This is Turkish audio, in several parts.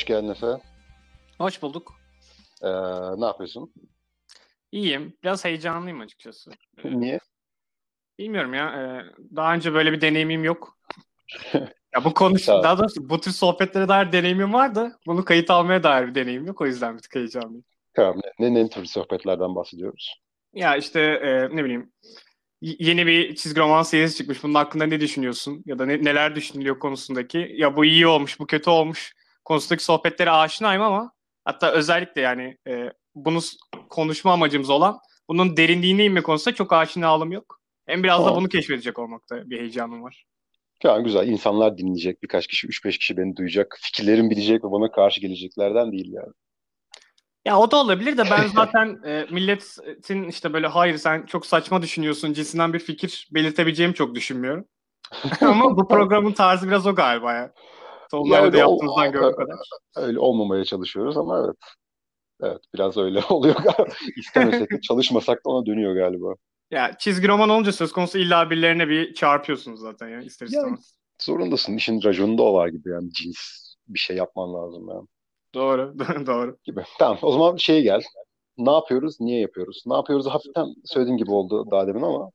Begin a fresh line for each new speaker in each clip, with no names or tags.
Hoş geldin Efe.
Hoş bulduk.
Ee, ne yapıyorsun?
İyiyim. Biraz heyecanlıyım açıkçası.
Niye?
Bilmiyorum ya. e, Daha önce böyle bir deneyimim yok. Ya bu konuş,
Tamam.
daha doğrusu bu tür sohbetlere dair deneyimim var da bunu kayıt almaya dair bir deneyim yok. O yüzden bir tık heyecanlıyım.
Tamam. Ne, ne tür sohbetlerden bahsediyoruz?
Ya işte e, ne bileyim yeni bir çizgi roman serisi çıkmış. Bunun hakkında ne düşünüyorsun? Ya da ne- neler düşünülüyor konusundaki? Ya bu iyi olmuş, bu kötü olmuş konusundaki sohbetlere aşinayım ama hatta özellikle yani e, bunu konuşma amacımız olan bunun derinliğine inme konusunda çok aşinalığım yok. Hem biraz da
Tamam.
bunu keşfedecek olmakta bir heyecanım var.
Tamam güzel. İnsanlar dinleyecek. Birkaç kişi, üç beş kişi beni duyacak. Fikirlerim bilecek ve bana karşı geleceklerden değil yani.
Ya o da olabilir de ben zaten e, milletin işte böyle hayır sen çok saçma düşünüyorsun cinsinden bir fikir belirtebileceğimi çok düşünmüyorum. Ama bu programın tarzı biraz o galiba ya.
Öyle ol-
yaptığınızdan gördüğüm kadar.
Öyle olmamaya çalışıyoruz ama evet. Evet biraz öyle oluyor. İstemesek de çalışmasak da ona dönüyor galiba.
Ya çizgi roman olunca söz konusu illa birilerine bir çarpıyorsunuz zaten ya ister istemez.
Zorundasın. İşin raconunda o var gibi yani cins bir şey yapman lazım yani
Doğru, doğru.
gibi. Tamam o zaman şeye gel. Ne yapıyoruz? Niye yapıyoruz? Ne yapıyoruz? Hafiften söylediğim gibi oldu daha demin ama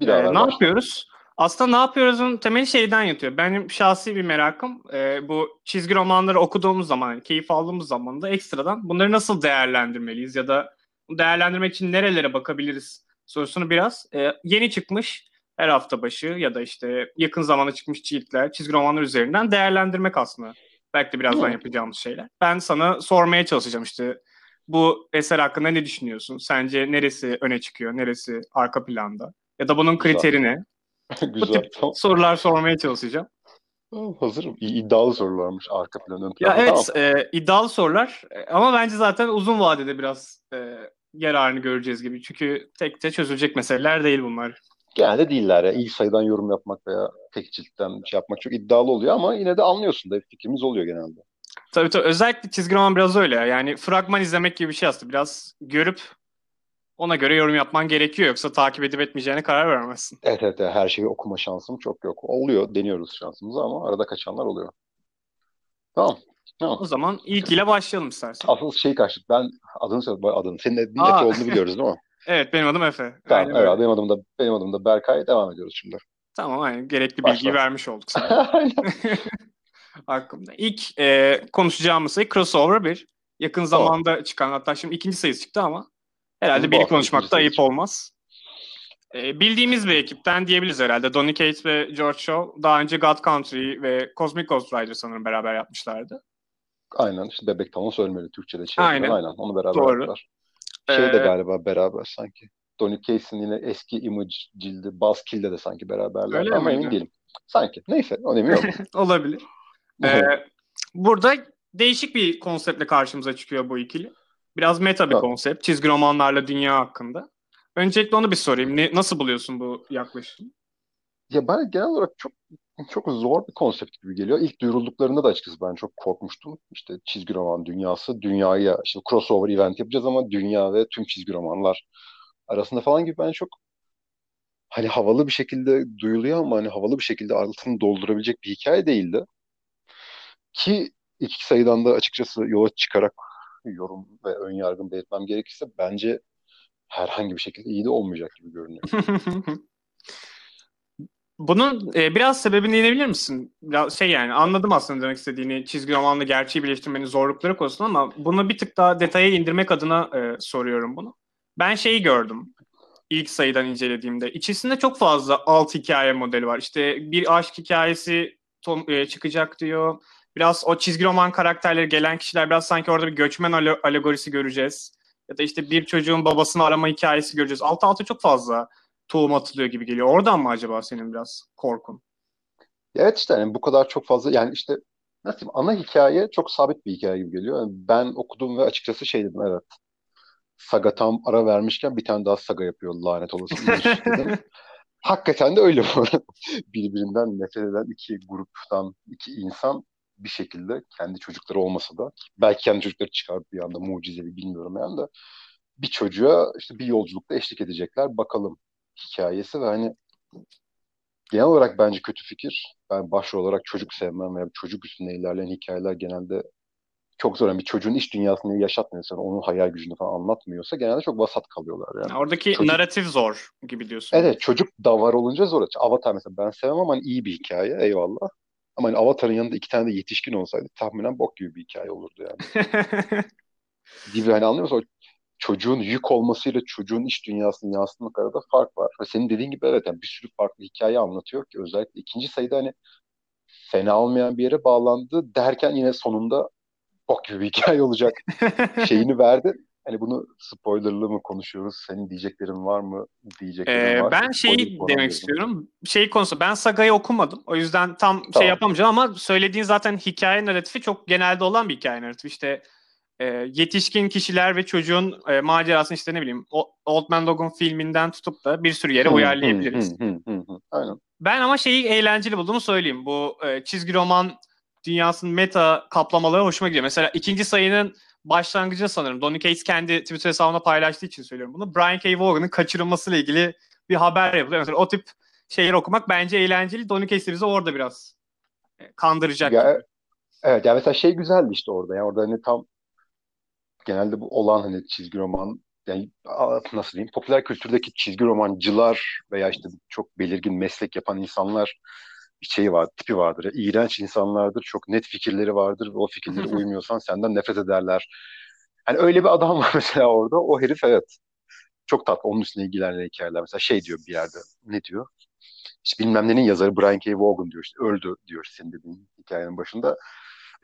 bir daha
Ee, ne yapıyoruz? Aslında ne yapıyoruzun temeli şeyden yatıyor. Benim şahsi bir merakım e, bu çizgi romanları okuduğumuz zaman, yani keyif aldığımız zaman da ekstradan bunları nasıl değerlendirmeliyiz ya da değerlendirmek için nerelere bakabiliriz sorusunu biraz e, yeni çıkmış her hafta başı ya da işte yakın zamanda çıkmış ciltler, çizgi romanlar üzerinden değerlendirmek aslında. Belki de birazdan
Hı.
yapacağımız şeyler. Ben sana sormaya çalışacağım işte bu eser hakkında ne düşünüyorsun? Sence neresi öne çıkıyor, neresi arka planda? Ya da bunun kriteri ne? Bu
Güzel.
tip
Tamam.
sorular sormaya çalışacağım.
Hazırım. İ- iddialı sorularmış arka plan ön
Ya
plan.
evet,
Tamam.
e, iddialı sorular E, ama bence zaten uzun vadede biraz e, yararını göreceğiz gibi. Çünkü tek tek çözülecek meseleler değil bunlar.
Genelde değiller ya. İlk sayıdan yorum yapmak veya tek ciltten şey yapmak çok iddialı oluyor ama yine de anlıyorsun da fikrimiz oluyor genelde.
Tabii tabii özellikle çizgi roman biraz öyle ya. Yani fragman izlemek gibi bir şey aslında. Biraz görüp ona göre yorum yapman gerekiyor. Yoksa takip edip etmeyeceğine karar veremezsin.
Evet evet her şeyi okuma şansım çok yok. Oluyor. Deniyoruz şansımızı ama arada kaçanlar oluyor. Tamam. Tamam.
O zaman ilkiyle başlayalım istersen.
Asıl şey kaçtık. Ben adını söyle. Adını. Senin de
Aa.
Efe olduğunu biliyoruz değil mi?
Evet benim adım Efe.
Tamam.
Aynen
Evet,
öyle.
benim adım da benim adım da Berkay. Devam ediyoruz şimdi.
Tamam aynen. Gerekli
Başla.
bilgiyi vermiş olduk sana. Hakkımda. İlk e, konuşacağımız sayı Crossover 1. Yakın
Tamam.
zamanda çıkan hatta şimdi ikinci sayısı çıktı ama herhalde biri
hafta
konuşmak
ikinci
da
sayısı
ayıp olmaz. E, bildiğimiz bir ekipten diyebiliriz herhalde. Donny Cates ve George Shaw daha önce God Country ve Cosmic Ghost Rider sanırım beraber yapmışlardı.
Aynen. İşte Bebek Thanos ölmeli Türkçe'de şey
Aynen.
Aynen. Onu beraber
Doğru.
yaptılar. Şey de
Ee,
galiba beraber sanki. Donny Case'in yine eski Image cildi Buzzkill'de de sanki beraberler.
Öyle
Ama
miydi?
emin değilim. Sanki. Neyse. Önemi yok.
Olabilir. E, burada değişik bir konseptle karşımıza çıkıyor bu ikili. Biraz meta bir
Evet.
konsept. Çizgi romanlarla dünya hakkında. Öncelikle onu bir sorayım. Ne, nasıl buluyorsun bu yaklaşımı?
Ya ben genel olarak çok çok zor bir konsept gibi geliyor. İlk duyurulduklarında da açıkçası ben çok korkmuştum. İşte çizgi roman dünyası, dünyaya işte crossover event yapacağız ama dünya ve tüm çizgi romanlar arasında falan gibi ben çok hani havalı bir şekilde duyuluyor ama hani havalı bir şekilde altını doldurabilecek bir hikaye değildi. Ki iki sayıdan da açıkçası yola çıkarak yorum ve ön yargımı belirtmem gerekirse bence herhangi bir şekilde iyi de olmayacak gibi görünüyor.
Bunun e, biraz sebebini değinebilir misin? Biraz şey yani anladım aslında demek istediğini çizgi romanla gerçeği birleştirmenin zorlukları konusunda ama bunu bir tık daha detaya indirmek adına e, soruyorum bunu. Ben şeyi gördüm ilk sayıdan incelediğimde. İçerisinde çok fazla alt hikaye modeli var. İşte bir aşk hikayesi tom- e, çıkacak diyor. Biraz o çizgi roman karakterleri gelen kişiler biraz sanki orada bir göçmen alegorisi göreceğiz. Ya da işte bir çocuğun babasını arama hikayesi göreceğiz. Alt alta çok fazla tohum atılıyor gibi geliyor. Oradan mı acaba senin biraz korkun?
Evet işte hani bu kadar çok fazla yani işte nasıl diyeyim ana hikaye çok sabit bir hikaye gibi geliyor. Yani ben okudum ve açıkçası şey dedim evet. Saga tam ara vermişken bir tane daha saga yapıyor lanet olası. Hakikaten de öyle bu. Birbirinden nefret eden iki gruptan iki insan bir şekilde kendi çocukları olmasa da belki kendi çocukları çıkar bir anda mucizevi bilmiyorum yani de bir çocuğa işte bir yolculukta eşlik edecekler bakalım hikayesi ve hani genel olarak bence kötü fikir. Ben başrol olarak çocuk sevmem veya çocuk üstünde ilerleyen hikayeler genelde çok zor. Yani bir çocuğun iç dünyasını yaşatmıyorsa, onun hayal gücünü falan anlatmıyorsa genelde çok vasat kalıyorlar. Yani.
Oradaki çocuk... narratif zor gibi diyorsun.
Evet çocuk da var olunca zor. Avatar mesela ben sevmem ama hani iyi bir hikaye eyvallah. Ama hani Avatar'ın yanında iki tane de yetişkin olsaydı tahminen bok gibi bir hikaye olurdu yani. gibi hani anlıyor musun? çocuğun yük olmasıyla çocuğun iç dünyasını yansıtmak arada fark var. Ve senin dediğin gibi evet yani bir sürü farklı hikaye anlatıyor ki özellikle ikinci sayıda hani fena olmayan bir yere bağlandı derken yine sonunda bok gibi bir hikaye olacak şeyini verdi. Hani bunu spoilerlı mı konuşuyoruz? Senin diyeceklerin var mı? Diyeceklerin
ee, var. Ben şeyi demek istiyorum. Şey konusu ben Saga'yı okumadım. O yüzden tam şey tamam. şey yapamayacağım ama söylediğin zaten hikaye narratifi çok genelde olan bir hikaye narratifi. İşte e, yetişkin kişiler ve çocuğun e, macerasını işte ne bileyim Old Man Logan filminden tutup da bir sürü yere uyarlayabiliriz.
Aynen.
Ben ama şeyi eğlenceli bulduğumu söyleyeyim. Bu e, çizgi roman dünyasının meta kaplamaları hoşuma gidiyor. Mesela ikinci sayının başlangıcı sanırım. Donny Cates kendi Twitter hesabına paylaştığı için söylüyorum bunu. Brian K. Vaughan'ın kaçırılmasıyla ilgili bir haber yapılıyor. Mesela o tip şeyleri okumak bence eğlenceli. Donny Cates bizi orada biraz e, kandıracak.
Ya, evet yani mesela şey güzeldi işte orada. Yani orada hani tam genelde bu olan hani çizgi roman yani nasıl diyeyim popüler kültürdeki çizgi romancılar veya işte çok belirgin meslek yapan insanlar bir şey var, tipi vardır. Yani iğrenç insanlardır, çok net fikirleri vardır ve o fikirlere uymuyorsan senden nefret ederler. Yani öyle bir adam var mesela orada. O herif evet. Çok tatlı. Onun üstüne ilgilenen hikayeler. Mesela şey diyor bir yerde. Ne diyor? İşte bilmem nenin yazarı Brian K. Vaughan diyor işte. Öldü diyor senin dediğin hikayenin başında.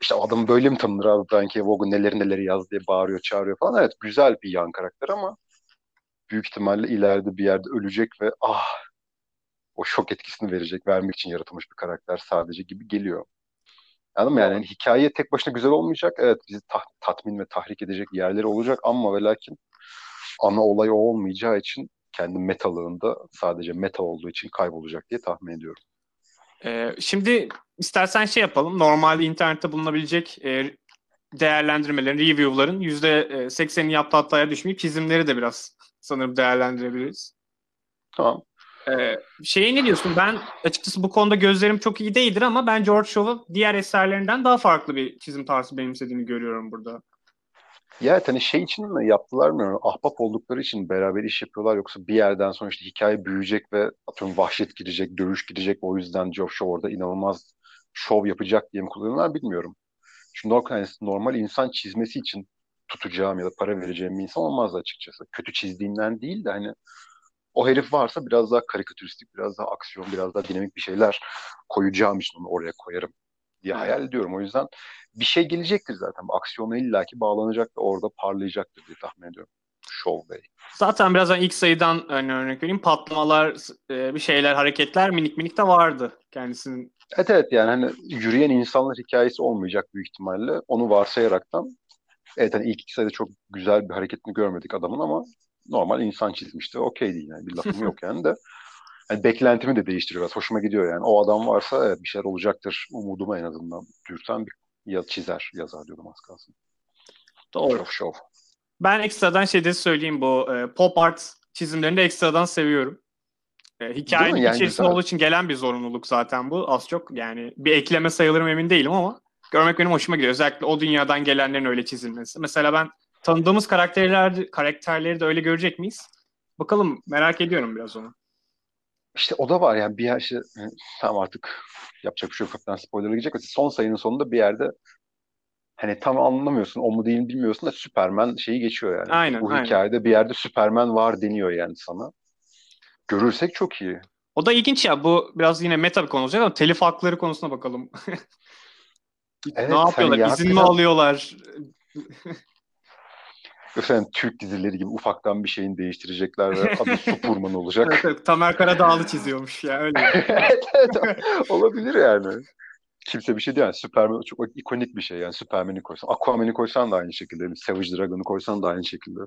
İşte adam böyle mi tanınır abi Brian K. Vaughan neleri neleri yaz diye bağırıyor çağırıyor falan. Evet güzel bir yan karakter ama büyük ihtimalle ileride bir yerde ölecek ve ah o şok etkisini verecek, vermek için yaratılmış bir karakter sadece gibi geliyor. Anladın mı? Yani, yani hikaye tek başına güzel olmayacak. Evet bizi ta- tatmin ve tahrik edecek yerleri olacak ama ve lakin ana olay o olmayacağı için kendi metalığında sadece meta olduğu için kaybolacak diye tahmin ediyorum.
Ee, şimdi istersen şey yapalım. Normalde internette bulunabilecek e, değerlendirmelerin, review'ların %80'ini yaptı hataya düşmeyip çizimleri de biraz sanırım değerlendirebiliriz.
Tamam.
Ee, şeye ne diyorsun? Ben açıkçası bu konuda gözlerim çok iyi değildir ama ben George Shaw'u diğer eserlerinden daha farklı bir çizim tarzı benimsediğini görüyorum burada.
Ya hani şey için mi yaptılar mı? Ahbap oldukları için beraber iş yapıyorlar yoksa bir yerden sonra işte hikaye büyüyecek ve atıyorum vahşet girecek, dövüş girecek. O yüzden Geoff Shaw orada inanılmaz şov yapacak diye mi kullanıyorlar bilmiyorum. Çünkü normal insan çizmesi için tutacağım ya da para vereceğim bir insan olmaz açıkçası. Kötü çizdiğinden değil de hani o herif varsa biraz daha karikatüristik, biraz daha aksiyon, biraz daha dinamik bir şeyler koyacağım için onu oraya koyarım diye hayal ediyorum. O yüzden bir şey gelecektir zaten. Aksiyona illaki bağlanacak ve orada parlayacaktır diye tahmin ediyorum. Show Bey.
Zaten birazdan ilk sayıdan hani örnek vereyim. Patlamalar, e, bir şeyler, hareketler minik minik de vardı kendisinin.
Evet evet yani hani yürüyen insanlar hikayesi olmayacak büyük ihtimalle. Onu varsayaraktan evet hani ilk iki sayıda çok güzel bir hareketini görmedik adamın ama normal insan çizmişti. Okey değil yani bir lafım yok yani de. Yani beklentimi de değiştiriyor biraz. Hoşuma gidiyor yani. O adam varsa evet bir şeyler olacaktır. Umudumu en azından dürten bir ya çizer, yazar diyordum az kalsın.
Doğru. Show, show. Ben ekstradan şey de söyleyeyim bu e, pop art çizimlerini de ekstradan seviyorum. E, hikayenin yani içerisinde olduğu için gelen bir zorunluluk zaten bu. Az çok yani bir ekleme sayılırım emin değilim ama görmek benim hoşuma gidiyor. Özellikle o dünyadan gelenlerin öyle çizilmesi. Mesela ben tanıdığımız karakterler karakterleri de öyle görecek miyiz? Bakalım merak ediyorum biraz onu.
İşte o da var yani bir yer işte tam artık yapacak bir şey yok hafiften spoiler'a gidecek. Son sayının sonunda bir yerde hani tam anlamıyorsun o mu değil mi bilmiyorsun da Superman şeyi geçiyor yani.
Aynen,
Bu
aynen.
hikayede bir yerde Superman var deniyor yani sana. Görürsek çok iyi.
O da ilginç ya bu biraz yine meta bir konu olacak ama telif hakları konusuna bakalım. evet, ne yapıyorlar? Hani İzin mi alıyorlar?
efendim Türk dizileri gibi ufaktan bir şeyin değiştirecekler ve adı Superman olacak.
evet, evet, Tamer Karadağlı çiziyormuş ya öyle.
evet, evet, olabilir yani. Kimse bir şey değil yani Superman çok ikonik bir şey yani Superman'i koysan Aquaman'i koysan da aynı şekilde Savage Dragon'u koysan da aynı şekilde.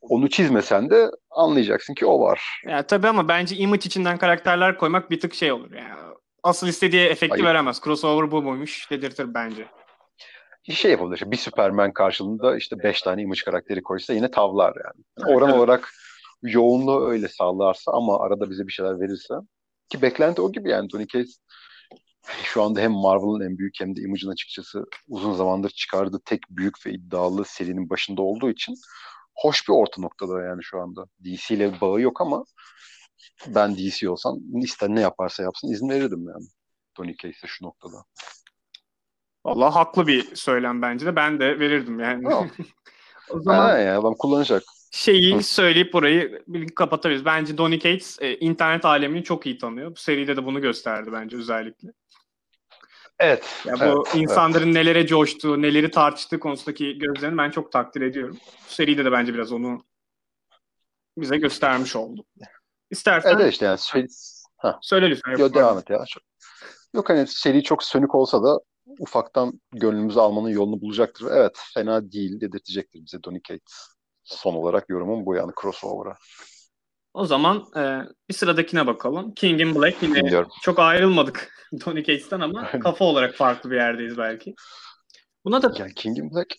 Onu çizmesen de anlayacaksın ki o var.
Ya tabii ama bence image içinden karakterler koymak bir tık şey olur yani. Asıl istediği efekti Hayır. veremez. Crossover bu muymuş dedirtir bence
şey yapabilir. Bir Superman karşılığında işte beş tane image karakteri koysa yine tavlar yani. yani oran olarak yoğunluğu öyle sağlarsa ama arada bize bir şeyler verirse Ki beklenti o gibi yani Tony Cates şu anda hem Marvel'ın en büyük hem de Image'ın açıkçası uzun zamandır çıkardığı tek büyük ve iddialı serinin başında olduğu için hoş bir orta noktada yani şu anda. DC ile bağı yok ama ben DC olsam ister ne yaparsa yapsın izin verirdim yani. Tony Case'e şu noktada.
Valla haklı bir söylem bence de. Ben de verirdim yani.
o zaman ha, ya, adam kullanacak.
Şeyi söyleyip burayı kapatabiliriz. Bence Donny Cates e, internet alemini çok iyi tanıyor. Bu seride de bunu gösterdi bence özellikle.
Evet.
Ya bu evet, insanların evet. nelere coştuğu, neleri tartıştığı konusundaki gözlerini ben çok takdir ediyorum. Bu seride de bence biraz onu bize göstermiş oldu. İstersen
Evet işte yani şey,
ha. söyle lütfen.
Yo, devam et ya. Yok hani seri çok sönük olsa da ufaktan gönlümüzü almanın yolunu bulacaktır. Evet fena değil dedirtecektir bize Donny Cates. Son olarak yorumum bu yani crossover'a.
O zaman e, bir sıradakine bakalım. King in Black yine Bilmiyorum. çok ayrılmadık Donny Cates'ten ama kafa olarak farklı bir yerdeyiz belki. Buna da...
Ya King in Black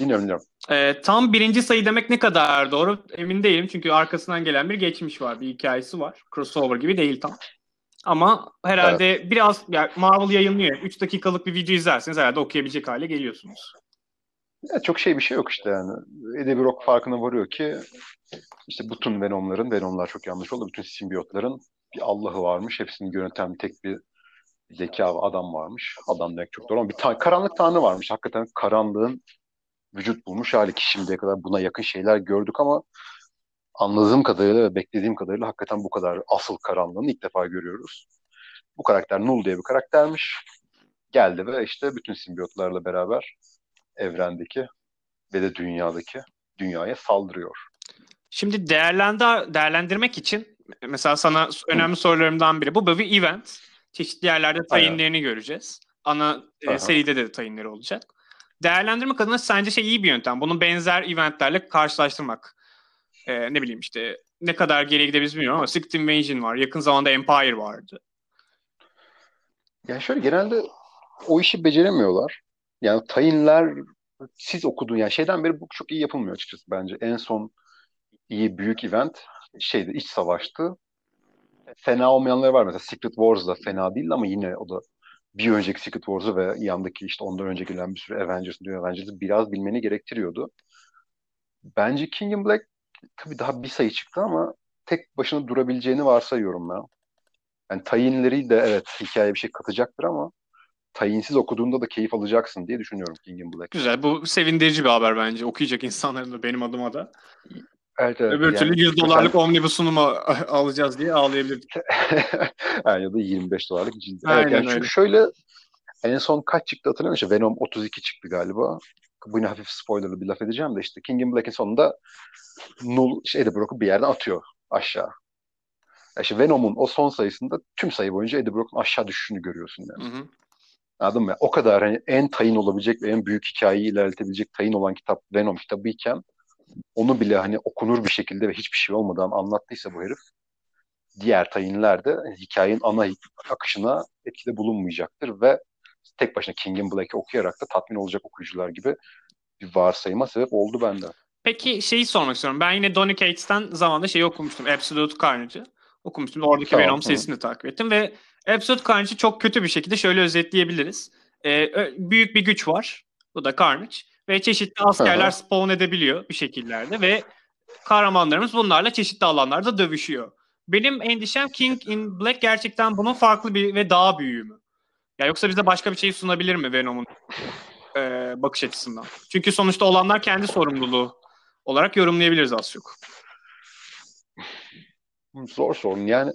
Dinliyorum dinliyorum.
E, tam birinci sayı demek ne kadar doğru emin değilim. Çünkü arkasından gelen bir geçmiş var. Bir hikayesi var. Crossover gibi değil tam. Ama herhalde evet. biraz yani Marvel yayınlıyor. 3 dakikalık bir video izlerseniz herhalde okuyabilecek hale geliyorsunuz.
Ya çok şey bir şey yok işte yani. Eddie Brock farkına varıyor ki işte bütün Venom'ların, Venom'lar çok yanlış oldu. Bütün simbiyotların bir Allah'ı varmış. Hepsini yöneten tek bir zeka ve adam varmış. Adam demek çok doğru ama bir ta- karanlık tanrı varmış. Hakikaten karanlığın vücut bulmuş hali ki şimdiye kadar buna yakın şeyler gördük ama anladığım kadarıyla ve beklediğim kadarıyla hakikaten bu kadar asıl karanlığını ilk defa görüyoruz. Bu karakter Null diye bir karaktermiş. Geldi ve işte bütün simbiyotlarla beraber evrendeki ve de dünyadaki dünyaya saldırıyor.
Şimdi değerlendir değerlendirmek için mesela sana önemli sorularımdan biri. Bu bir event. Çeşitli yerlerde tayinlerini göreceğiz. Ana e, seride de tayinleri olacak. Değerlendirmek adına sence şey iyi bir yöntem. Bunu benzer eventlerle karşılaştırmak. Ee, ne bileyim işte ne kadar geriye gidebiliriz bilmiyorum ama Sixth Invasion var. Yakın zamanda Empire vardı.
Ya şöyle genelde o işi beceremiyorlar. Yani tayinler siz okudun yani şeyden beri bu çok iyi yapılmıyor açıkçası bence. En son iyi büyük event şeydi iç savaştı. Fena olmayanları var mesela Secret Wars da fena değil ama yine o da bir önceki Secret Wars'u ve yandaki işte ondan önce gelen bir sürü Avengers'ı, New Avengers'ı biraz bilmeni gerektiriyordu. Bence King in Black tabii daha bir sayı çıktı ama tek başına durabileceğini varsayıyorum ben. Yani tayinleri de evet hikayeye bir şey katacaktır ama tayinsiz okuduğunda da keyif alacaksın diye düşünüyorum King in Black.
Güzel. Bu sevindirici bir haber bence. Okuyacak insanların da benim adıma da.
Evet, evet.
Öbür yani, türlü 100 dolarlık sen... omnibusunu mu alacağız diye ağlayabilirdik.
yani ya da 25 dolarlık cildi. Evet, yani çünkü şöyle en son kaç çıktı hatırlamıyorum. Venom 32 çıktı galiba. Bu yine hafif spoilerlı bir laf edeceğim de işte King in Black'in sonunda Null şeyde Brock'u bir yerden atıyor aşağı. Ya işte Venom'un o son sayısında tüm sayı boyunca Eddie Brock'un aşağı düşüşünü görüyorsun yani. Hı hı. Anladın mı? O kadar hani en tayın olabilecek ve en büyük hikayeyi ilerletebilecek tayın olan kitap Venom kitabı iken onu bile hani okunur bir şekilde ve hiçbir şey olmadan anlattıysa bu herif diğer tayinler de hikayenin ana akışına etkide bulunmayacaktır ve tek başına King in Black'i okuyarak da tatmin olacak okuyucular gibi bir varsayıma sebep oldu bende.
Peki şeyi sormak istiyorum. Ben yine Donny Cates'ten zamanında şeyi okumuştum. Absolute Carnage'ı okumuştum. Oradaki tamam, Venom serisini takip ettim ve Absolute Carnage'ı çok kötü bir şekilde şöyle özetleyebiliriz. Ee, büyük bir güç var. Bu da Carnage. Ve çeşitli askerler spawn edebiliyor bir şekillerde ve kahramanlarımız bunlarla çeşitli alanlarda dövüşüyor. Benim endişem King in Black gerçekten bunun farklı bir ve daha büyüğü mü? Ya yoksa bize başka bir şey sunabilir mi Venom'un e, bakış açısından? Çünkü sonuçta olanlar kendi sorumluluğu olarak yorumlayabiliriz az çok.
Zor sorun yani.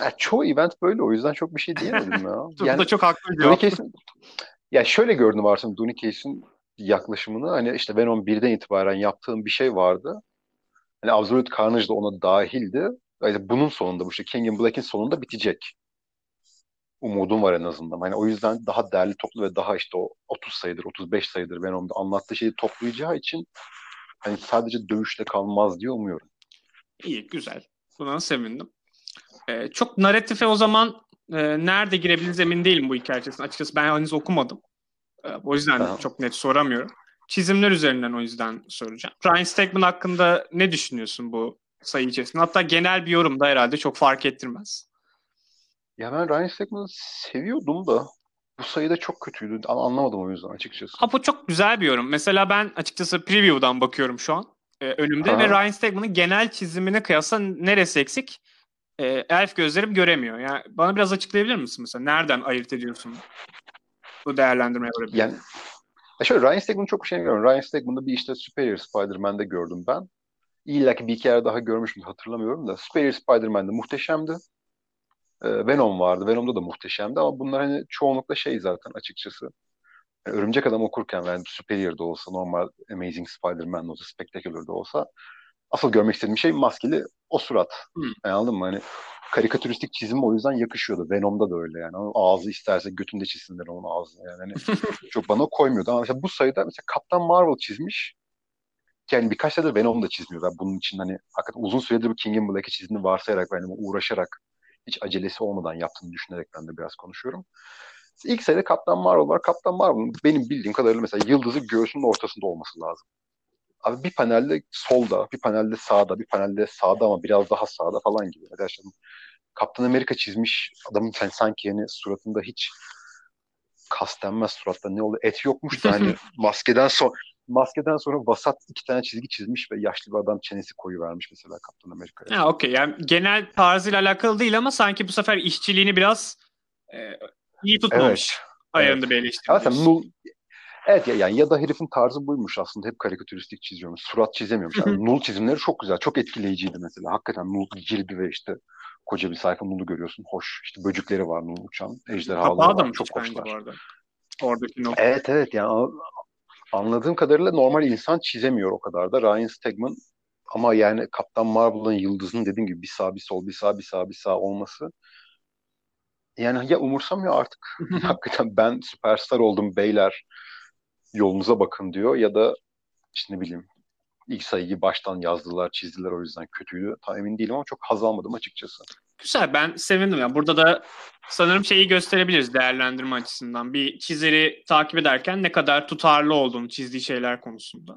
ya çoğu event böyle o yüzden çok bir şey diyemedim ya.
yani, da çok haklı bir cevap.
Ya şöyle gördüm aslında Donny Case'in yaklaşımını. Hani işte Venom 1'den itibaren yaptığım bir şey vardı. Hani Absolute Carnage da ona dahildi. Yani bunun sonunda bu işte King in Black'in sonunda bitecek. Umudum var en azından. Hani o yüzden daha değerli toplu ve daha işte o 30 sayıdır, 35 sayıdır Venom'da anlattığı şeyi toplayacağı için hani sadece dövüşte kalmaz diye umuyorum.
İyi, güzel. Buna sevindim. Ee, çok narratife o zaman e, nerede girebiliriz emin değilim bu hikaye içerisinde. Açıkçası ben henüz okumadım. E, o yüzden tamam. çok net soramıyorum. Çizimler üzerinden o yüzden soracağım. Ryan Stegman hakkında ne düşünüyorsun bu sayı içerisinde. Hatta genel bir yorum da herhalde çok fark ettirmez.
Ya ben Ryan Stegman'ı seviyordum da bu sayıda çok kötüydü. Anlamadım o yüzden açıkçası.
Ha bu çok güzel bir yorum. Mesela ben açıkçası preview'dan bakıyorum şu an e, önümde
Ha.
ve Ryan Stegman'ın genel çizimine kıyasla neresi eksik? E, elf gözlerim göremiyor. Yani bana biraz açıklayabilir misin mesela? Nereden ayırt ediyorsun bu değerlendirmeye göre?
Yani ya şöyle Ryan Stegman'ı çok şey görüyorum. Ryan Stegman'ı bir işte Superior Spider-Man'de gördüm ben. İlla ki bir yer daha görmüşüm hatırlamıyorum da. Superior Spider-Man'de muhteşemdi. Ee, Venom vardı. Venom'da da muhteşemdi ama bunlar hani çoğunlukla şey zaten açıkçası. Yani Örümcek Adam okurken yani Superior'da olsa, normal Amazing Spider-Man olsa, Spectacular'da olsa asıl görmek istediğim şey maskeli o surat.
Hmm.
Yani anladın mı? Hani karikatüristik çizim o yüzden yakışıyordu. Venom'da da öyle yani. Onun ağzı isterse götünde çizsinler onun ağzını yani. Hani çok bana koymuyordu. Ama mesela bu sayıda mesela Kaptan Marvel çizmiş. Yani birkaç senedir Venom da çizmiyor. Ben bunun için hani hakikaten uzun süredir bu King in Black'i çizdiğini varsayarak yani uğraşarak hiç acelesi olmadan yaptığını düşünerek ben de biraz konuşuyorum. İlk sayıda Kaptan Marvel var. Kaptan Marvel'ın benim bildiğim kadarıyla mesela yıldızı göğsünün ortasında olması lazım. Abi bir panelde solda, bir panelde sağda, bir panelde sağda ama biraz daha sağda falan gibi. Arkadaşlar Kaptan Amerika çizmiş adamın sen sanki yani suratında hiç kas denmez suratta ne oldu et yokmuş da hani maskeden sonra maskeden sonra vasat iki tane çizgi çizmiş ve yaşlı bir adam çenesi koyu vermiş mesela Kaptan Amerika'ya.
Ha okey. Yani genel tarzıyla alakalı değil ama sanki bu sefer işçiliğini biraz e, iyi tutmamış. Ayarında bir eleştiri.
Evet, sen Null Evet ya yani ya da herifin tarzı buymuş aslında hep karikatüristik çiziyormuş. Surat çizemiyormuş. Yani Null çizimleri çok güzel, çok etkileyiciydi mesela. Hakikaten Null cildi ve işte koca bir sayfa Null'u görüyorsun. Hoş. İşte böcükleri var Null uçan.
Da
var.
mı
Çok hoşlar.
Oradaki nokta.
Evet evet yani anladığım kadarıyla normal insan çizemiyor o kadar da. Ryan Stegman ama yani Kaptan Marvel'ın yıldızının dediğim gibi bir sağ bir sol bir sağ bir sağ bir sağ olması yani ya umursamıyor artık hakikaten ben süperstar oldum beyler yolunuza bakın diyor ya da işte ne bileyim ilk sayıyı baştan yazdılar çizdiler o yüzden kötüydü. Tam emin değilim ama çok haz almadım açıkçası.
Güzel ben sevindim ya. Burada da sanırım şeyi gösterebiliriz değerlendirme açısından. Bir çizeri takip ederken ne kadar tutarlı olduğunu çizdiği şeyler konusunda.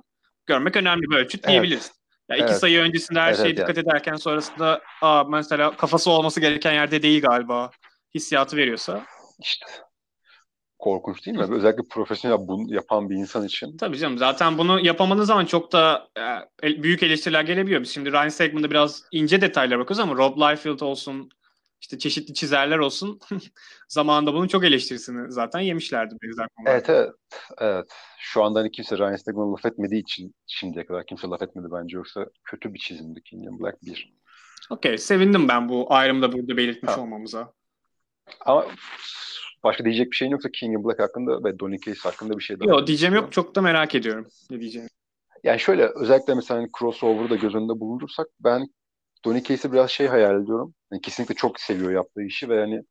Görmek önemli bir ölçüt
Evet.
diyebiliriz. Ya iki
Evet.
sayı öncesinde her
Evet,
şeye
evet,
dikkat ederken sonrasında aa mesela kafası olması gereken yerde değil galiba hissiyatı veriyorsa.
İşte korkunç değil mi? Özellikle profesyonel bunu yapan bir insan için.
Tabii canım zaten bunu yapamadığın zaman çok da e, büyük eleştiriler gelebiliyor. Biz şimdi Ryan Stegman'da biraz ince detaylara bakıyoruz ama Rob Liefeld olsun işte çeşitli çizerler olsun zamanında bunun çok eleştirisini zaten yemişlerdi benzer.
Evet evet. Evet. Şu anda hani kimse Ryan Stegman'a laf etmediği için şimdiye kadar kimse laf etmedi bence. Yoksa kötü bir çizimdi King in Black 1.
Okey sevindim ben bu ayrımda burada belirtmiş
Ha.
olmamıza.
Ama başka diyecek bir şeyin yoksa King in Black hakkında ve Donny Case hakkında bir şey daha.
Yok diyeceğim yok çok da merak ediyorum ne diyeceğim.
Yani şöyle özellikle mesela hani crossover'ı da göz önünde bulundursak ben Donny Case'i biraz şey hayal ediyorum. Yani kesinlikle çok seviyor yaptığı işi ve yani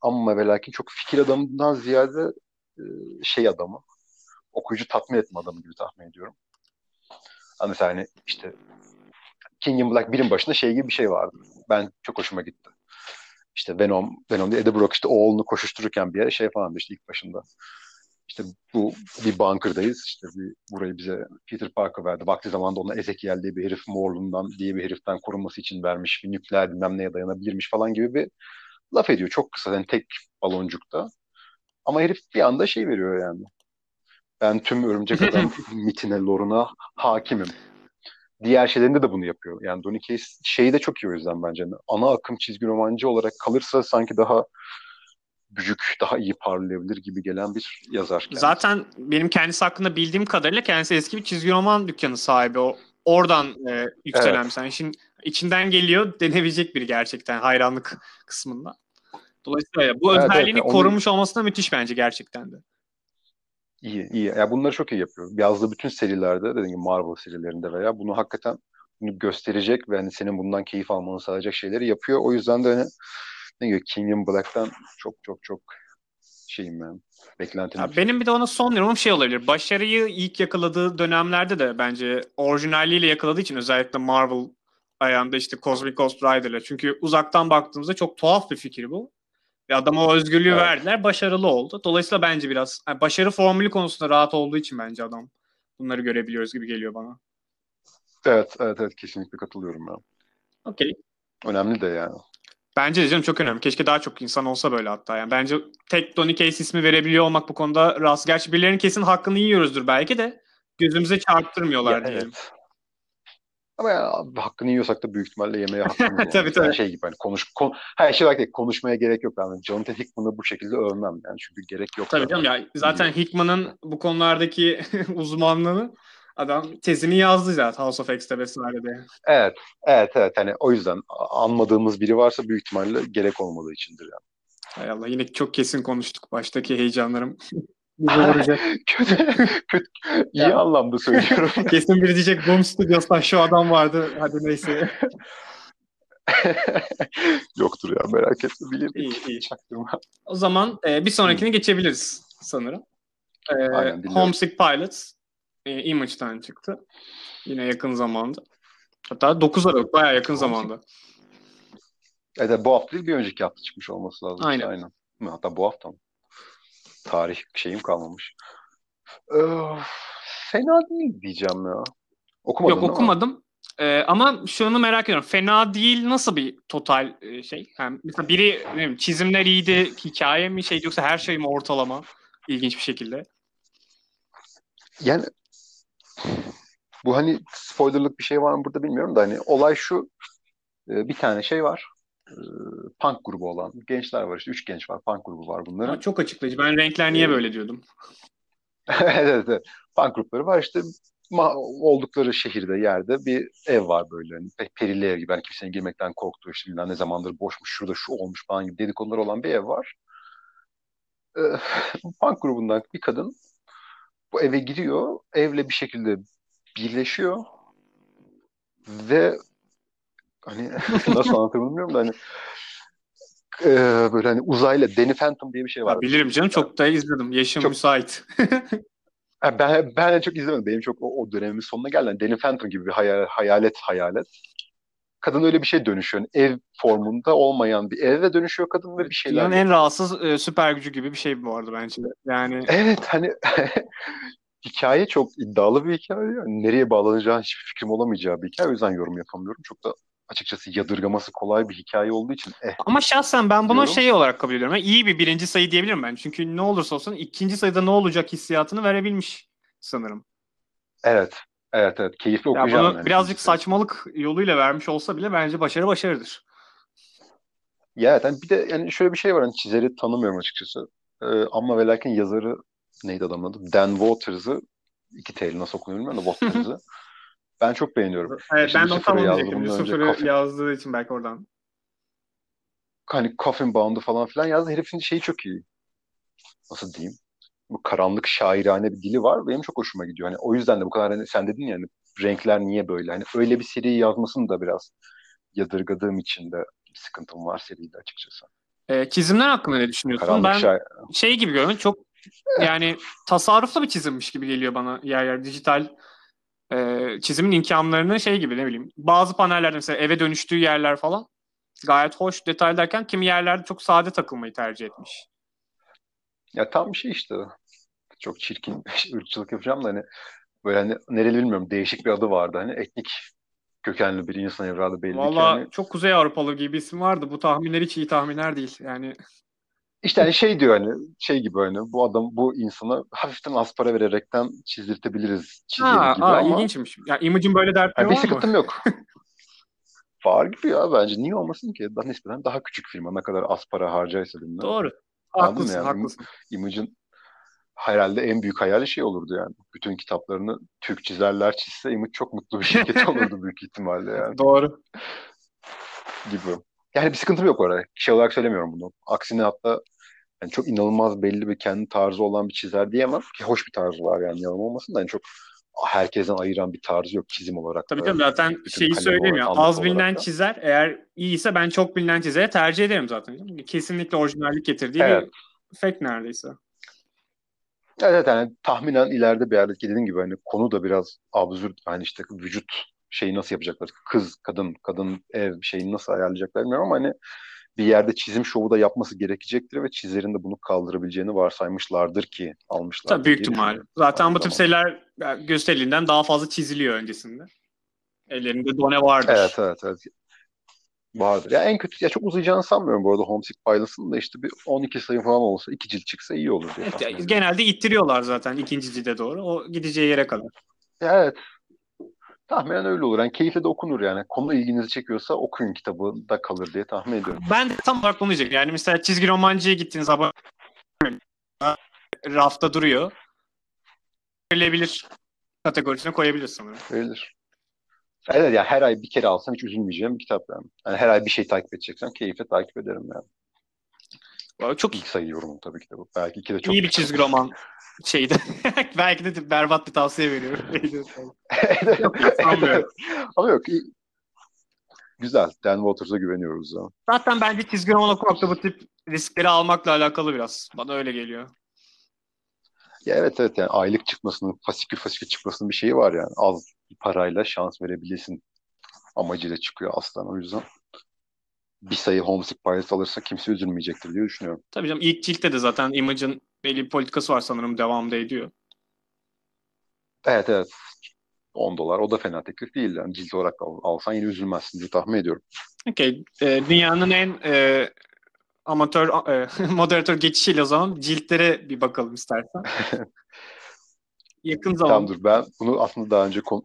ama ve lakin çok fikir adamından ziyade e, şey adamı. Okuyucu tatmin etme adamı gibi tahmin ediyorum. Hani mesela hani işte King in Black 1'in başında şey gibi bir şey vardı. Ben çok hoşuma gitti. İşte Venom, Venom değil, Eddie Brock işte oğlunu koşuştururken bir yere şey falan işte ilk başında. İşte bu bir bunker'dayız. İşte bir, burayı bize Peter Parker verdi. Vakti zamanında ona Ezekiel diye bir herif Morlun'dan diye bir heriften korunması için vermiş. Bir nükleer bilmem neye dayanabilirmiş falan gibi bir laf ediyor. Çok kısa yani tek baloncukta. Ama herif bir anda şey veriyor yani. Ben tüm Örümcek Adam mitine, loruna hakimim. Diğer şeylerinde de bunu yapıyor. Yani Donny Case şeyi de çok iyi o yüzden bence. Ana akım çizgi romancı olarak kalırsa sanki daha büyük, daha iyi parlayabilir gibi gelen bir yazar. kendisi.
Zaten benim kendisi hakkında bildiğim kadarıyla kendisi eski bir çizgi roman dükkanı sahibi. O oradan e, yükselen
Evet.
sen. Şimdi içinden geliyor denebilecek biri gerçekten hayranlık kısmında. Dolayısıyla bu
Evet,
özelliğini
evet, onu-
korunmuş olması da müthiş bence gerçekten de.
İyi, iyi. Ya bunları çok iyi yapıyor. Yazdığı bütün serilerde, dediğim gibi Marvel serilerinde veya bunu hakikaten bunu gösterecek ve hani senin bundan keyif almanı sağlayacak şeyleri yapıyor. O yüzden de hani ne diyor King in Black'tan çok çok çok şeyim ben. Beklentim.
Ya benim bir de ona son yorumum şey olabilir. Başarıyı ilk yakaladığı dönemlerde de bence orijinalliğiyle yakaladığı için özellikle Marvel ayağında işte Cosmic Ghost Rider'la. Çünkü uzaktan baktığımızda çok tuhaf bir fikir bu. Adama o özgürlüğü
Evet.
verdiler. Başarılı oldu. Dolayısıyla bence biraz yani başarı formülü konusunda rahat olduğu için bence adam bunları görebiliyoruz gibi geliyor bana.
Evet, evet, evet kesinlikle katılıyorum ben.
Okey.
Önemli de yani.
Bence de canım çok önemli. Keşke daha çok insan olsa böyle hatta. Yani bence tek Donny Case ismi verebiliyor olmak bu konuda rast. Gerçi birilerinin kesin hakkını yiyoruzdur belki de gözümüze çarptırmıyorlar
Ya,
diyelim.
evet. Ama ya, abi, hakkını yiyorsak da büyük ihtimalle yemeye hakkımız var.
Tabii, tabii.
Yani şey gibi hani konuş kon her şey olarak değil, konuşmaya gerek yok. Yani Jonathan Hickman'ı bu şekilde övmem yani çünkü gerek yok.
Tabii
zaten.
canım ya zaten Hickman'ın bu konulardaki uzmanlığını adam tezini yazdı zaten House of X'te vesaire diye.
Evet, evet, evet. Hani o yüzden anmadığımız biri varsa büyük ihtimalle gerek olmadığı içindir yani.
Hay Allah yine çok kesin konuştuk. Baştaki heyecanlarım bizi vuracak.
kötü, kötü, iyi
Ya.
anlamda söylüyorum.
kesin biri diyecek Boom Studios'tan şu adam vardı. Hadi neyse.
Yoktur ya merak etme bilir.
İyi, iyi.
Çaktırma.
O zaman e, bir sonrakini geçebiliriz sanırım. E,
Aynen, dinliyorum.
Homesick Pilots e, Image'den çıktı. Yine yakın zamanda. Hatta 9 Aralık bayağı yakın
Homesick-
zamanda.
Evet, bu hafta değil bir önceki hafta çıkmış olması lazım.
Aynen.
Aynen. Hatta bu hafta mı? Tarih şeyim kalmamış. Ee, fena değil diyeceğim ya. Okumadın
Yok okumadım. Ee, ama şunu merak ediyorum. Fena değil nasıl bir total e, şey? Yani mesela biri ne bileyim, çizimler iyiydi, hikaye mi şey yoksa her şey mi ortalama? İlginç bir şekilde.
Yani bu hani spoilerlık bir şey var mı burada bilmiyorum da hani olay şu e, bir tane şey var. E, punk grubu olan gençler var işte üç genç var punk grubu var bunların.
Ha, çok açıklayıcı. Ben renkler niye
Ee,
böyle diyordum.
evet, evet. Punk grupları var işte ma- oldukları şehirde yerde bir ev var böyle pe- perili ev gibi hani kimsenin girmekten korktuğu işte bilmem ne zamandır boşmuş şurada şu olmuş falan gibi dedikodular olan bir ev var. Bu punk grubundan bir kadın bu eve giriyor evle bir şekilde birleşiyor ve hani nasıl anlatırım bilmiyorum da hani e, böyle hani uzayla Danny Phantom diye bir şey var.
Bilirim canım çok da izledim. Yaşım
Çok-
müsait.
Ben, ben de çok izlemedim. Benim çok o, o dönemimin sonuna geldi. Yani Danny Phantom gibi bir hayal, hayalet hayalet. Kadın öyle bir şey dönüşüyor. Yani ev formunda olmayan bir eve dönüşüyor kadın ve bir şeyler.
Dünyanın en rahatsız e, süper gücü gibi bir şey bu arada bence. Yani
Evet hani hikaye çok iddialı bir hikaye. Yani nereye bağlanacağı hiçbir fikrim olamayacağı bir hikaye. O yüzden yorum yapamıyorum. Çok da açıkçası yadırgaması kolay bir hikaye olduğu için eh
Ama şahsen ben bunu
Diyorum.
şey olarak kabul ediyorum. Yani iyi bir birinci sayı diyebilirim ben. Çünkü ne olursa olsun ikinci sayıda ne olacak hissiyatını verebilmiş sanırım.
evet evet evet keyifli
Ya
okuyacağım.
bunu
yani.
birazcık saçmalık yoluyla vermiş olsa bile bence başarı başarıdır.
Ya evet, hani bir de yani şöyle bir şey var hani çizeri tanımıyorum açıkçası. Ee, ama ve lakin yazarı neydi adamın adı? Dan Waters'ı iki T'li nasıl okunuyor bilmiyorum da Waters'ı. Ben çok beğeniyorum.
Evet ben
önce
Lucifer'ı
Coffin-
yazdığı için belki oradan.
Hani Coffin Bound'u falan filan yazdı. Herifin şeyi çok iyi. Nasıl diyeyim? Bu karanlık şairane bir dili var. Benim çok hoşuma gidiyor. Hani o yüzden de bu kadar hani sen dedin ya hani renkler niye böyle? Hani öyle bir seriyi yazmasını da biraz yadırgadığım için de bir sıkıntım var seriyle açıkçası.
Ee, çizimler hakkında ne düşünüyorsun?
Karanlık
ben
şair...
şey gibi görüyorum. Çok yani tasarruflu bir çizimmiş gibi geliyor bana yer yer dijital e, çizimin imkanlarını şey gibi ne bileyim. Bazı panellerde mesela eve dönüştüğü yerler falan gayet hoş detay derken kimi yerlerde çok sade takılmayı tercih etmiş.
Ya tam bir şey işte. Çok çirkin ırkçılık yapacağım da hani böyle hani nereli bilmiyorum değişik bir adı vardı hani etnik kökenli bir insan evladı belli
Valla
hani
çok Kuzey Avrupalı gibi isim vardı. Bu tahminler hiç iyi tahminler değil. Yani
işte hani şey diyor hani şey gibi hani bu adam bu insana hafiften az para vererekten çizdirtebiliriz çizeri
ha,
gibi
aa,
ama
ilginçmiş. Ya Image'in böyle dertleri
yani bir
var mı?
sıkıntım yok. Var gibi ya bence niye olmasın ki? Daha nispeten daha küçük firma ne kadar az para harcaysa bilmem.
Doğru. Haklısın,
yani?
haklısın.
Image'in herhalde en büyük hayali şey olurdu yani. Bütün kitaplarını Türk çizerler çizse Image çok mutlu bir şirket olurdu büyük ihtimalle yani
Doğru.
gibi. Yani bir sıkıntım yok oraya. Şey olarak söylemiyorum bunu. Aksine hatta yani çok inanılmaz belli bir kendi tarzı olan bir çizer diyemem ki hoş bir tarzı var yani yalan olmasın da yani çok herkesten ayıran bir tarzı yok çizim olarak.
Tabii tabii zaten şeyi
anlatı
az bilinen
da.
çizer eğer iyiyse ben çok bilinen çizere tercih ederim zaten. Kesinlikle orijinallik getirdiği
Evet.
bir fake neredeyse.
Evet, yani tahminen ileride bir yerde dediğim gibi hani konu da biraz absürt. Hani işte vücut şeyi nasıl yapacaklar? Kız, kadın, kadın ev şeyini nasıl ayarlayacaklar bilmiyorum ama hani bir yerde çizim şovu da yapması gerekecektir ve çizerin de bunu kaldırabileceğini varsaymışlardır ki almışlar.
Tabii büyük ihtimal. Zaten bu tip şeyler gösterildiğinden daha fazla çiziliyor öncesinde. Ellerinde done vardır.
Evet evet evet. Vardır. Ya en kötü ya çok uzayacağını sanmıyorum bu arada Homesick Pilots'ın da işte bir 12 sayı falan olsa iki cilt çıksa iyi olur diye.
Evet, genelde ittiriyorlar zaten ikinci cilde doğru. O gideceği yere kadar.
Evet. Tahminen öyle olur. Yani keyifle de okunur yani. Konu ilginizi çekiyorsa okuyun kitabı da kalır diye tahmin ediyorum.
Ben de tam olarak diyecektim. Yani mesela çizgi romancıya gittiğiniz zaman rafta duruyor. Verilebilir kategorisine koyabilir sanırım.
Verilir. Evet ya her ay bir kere alsam hiç üzülmeyeceğim bir kitap yani. yani her ay bir şey takip edeceksem keyifle takip ederim yani.
Çok
ilk sayıyorum tabii ki de bu. Belki iki de çok
iyi bir çizgi roman şeydi. Belki de berbat bir tavsiye veriyorum.
yok, Ama yok. Güzel. Dan Waters'a güveniyoruz. Zaman.
Zaten bence çizgi roman okumakta bu tip riskleri almakla alakalı biraz. Bana öyle geliyor.
Ya evet evet yani aylık çıkmasının, fasikül fasikül çıkmasının bir şeyi var yani. Az parayla şans verebilirsin amacıyla çıkıyor aslan o yüzden. Bir sayı Homesick Pilots alırsa kimse üzülmeyecektir diye düşünüyorum.
Tabii canım ilk ciltte de zaten Image'ın belli bir politikası var sanırım devamda ediyor.
Evet evet. 10 dolar o da fena teklif değil. Yani cilt olarak al, alsan yine üzülmezsin diye tahmin ediyorum.
Okey. E, dünyanın en e, amatör e, moderatör geçişiyle o zaman ciltlere bir bakalım istersen. Yakın zaman.
Tamam dur ben bunu aslında daha önce kon-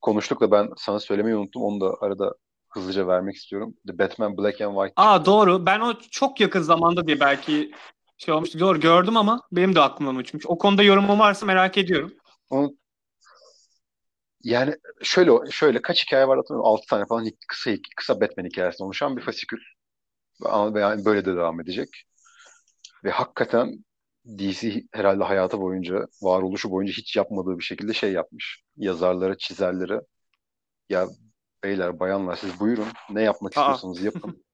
konuştuk da ben sana söylemeyi unuttum. Onu da arada hızlıca vermek istiyorum. The Batman Black and White.
Aa doğru. Ben o çok yakın zamanda diye belki şey olmuştu. Doğru gördüm ama benim de aklımdan uçmuş. O konuda yorumun varsa merak ediyorum.
Onu yani şöyle şöyle kaç hikaye var hatırlamıyorum. 6 tane falan kısa kısa Batman hikayesinden oluşan bir fasikül. Yani böyle de devam edecek. Ve hakikaten DC herhalde hayatı boyunca, varoluşu boyunca hiç yapmadığı bir şekilde şey yapmış. Yazarlara, çizerlere ya beyler, bayanlar siz buyurun ne yapmak Aa. istiyorsanız yapın.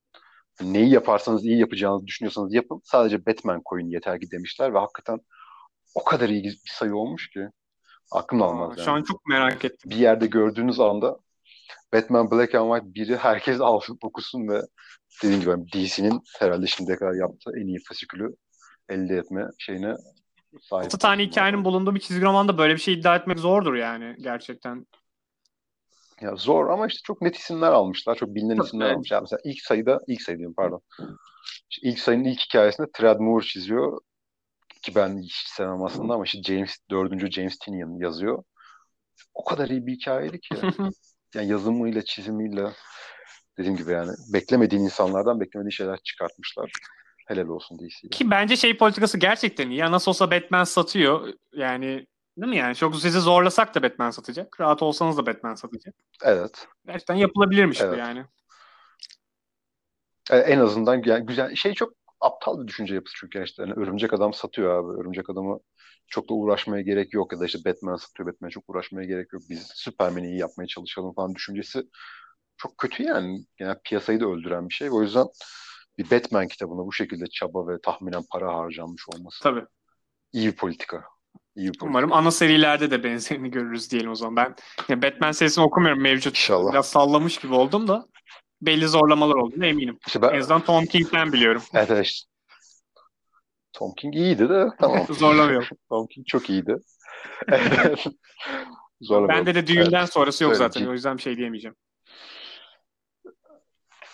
Neyi yaparsanız iyi yapacağınızı düşünüyorsanız yapın. Sadece Batman koyun yeter ki demişler ve hakikaten o kadar iyi bir sayı olmuş ki aklım almaz. Yani.
Şu an çok merak ettim.
Bir yerde gördüğünüz anda Batman Black and White biri herkes alsın okusun ve dediğim gibi DC'nin herhalde şimdiye kadar yaptığı en iyi fasikülü elde etme şeyine
sahip. 6 tane hikayenin bulunduğu bir çizgi romanda böyle bir şey iddia etmek zordur yani gerçekten.
Ya zor ama işte çok net isimler almışlar. Çok bilinen isimler almışlar. Mesela ilk sayıda, ilk sayı diyorum pardon. İşte ilk sayının ilk hikayesinde Trad Moore çiziyor. Ki ben hiç sevmem aslında ama işte James, dördüncü James Tinian yazıyor. O kadar iyi bir hikayeydi ki. yani yazımıyla, çizimiyle dediğim gibi yani beklemediğin insanlardan beklemediğin şeyler çıkartmışlar. Helal olsun DC'ye.
Ki bence şey politikası gerçekten iyi. Ya nasıl olsa Batman satıyor. Yani değil mi yani? Çok sizi zorlasak da Batman satacak. Rahat olsanız da Batman satacak.
Evet.
Gerçekten yapılabilirmiş evet. bu yani.
E, en azından yani güzel şey çok aptal bir düşünce yapısı çünkü işte yani örümcek adam satıyor abi. Örümcek adamı çok da uğraşmaya gerek yok ya da işte Batman satıyor. Batman çok uğraşmaya gerek yok. Biz Superman'i iyi yapmaya çalışalım falan düşüncesi çok kötü yani. Yani piyasayı da öldüren bir şey. O yüzden bir Batman kitabına bu şekilde çaba ve tahminen para harcanmış olması.
Tabii.
İyi bir politika. İyi.
Umarım ana serilerde de benzerini görürüz diyelim o zaman. Ben ya Batman serisini okumuyorum mevcut.
İnşallah.
Biraz sallamış gibi oldum da belli zorlamalar olduğunu eminim. İşte ben... En azından Tom King'den biliyorum.
Evet evet. Tom King iyiydi de tamam.
Zorlamıyor.
Tom King çok iyiydi.
Bende de düğünden evet. sonrası yok zaten. O yüzden bir şey diyemeyeceğim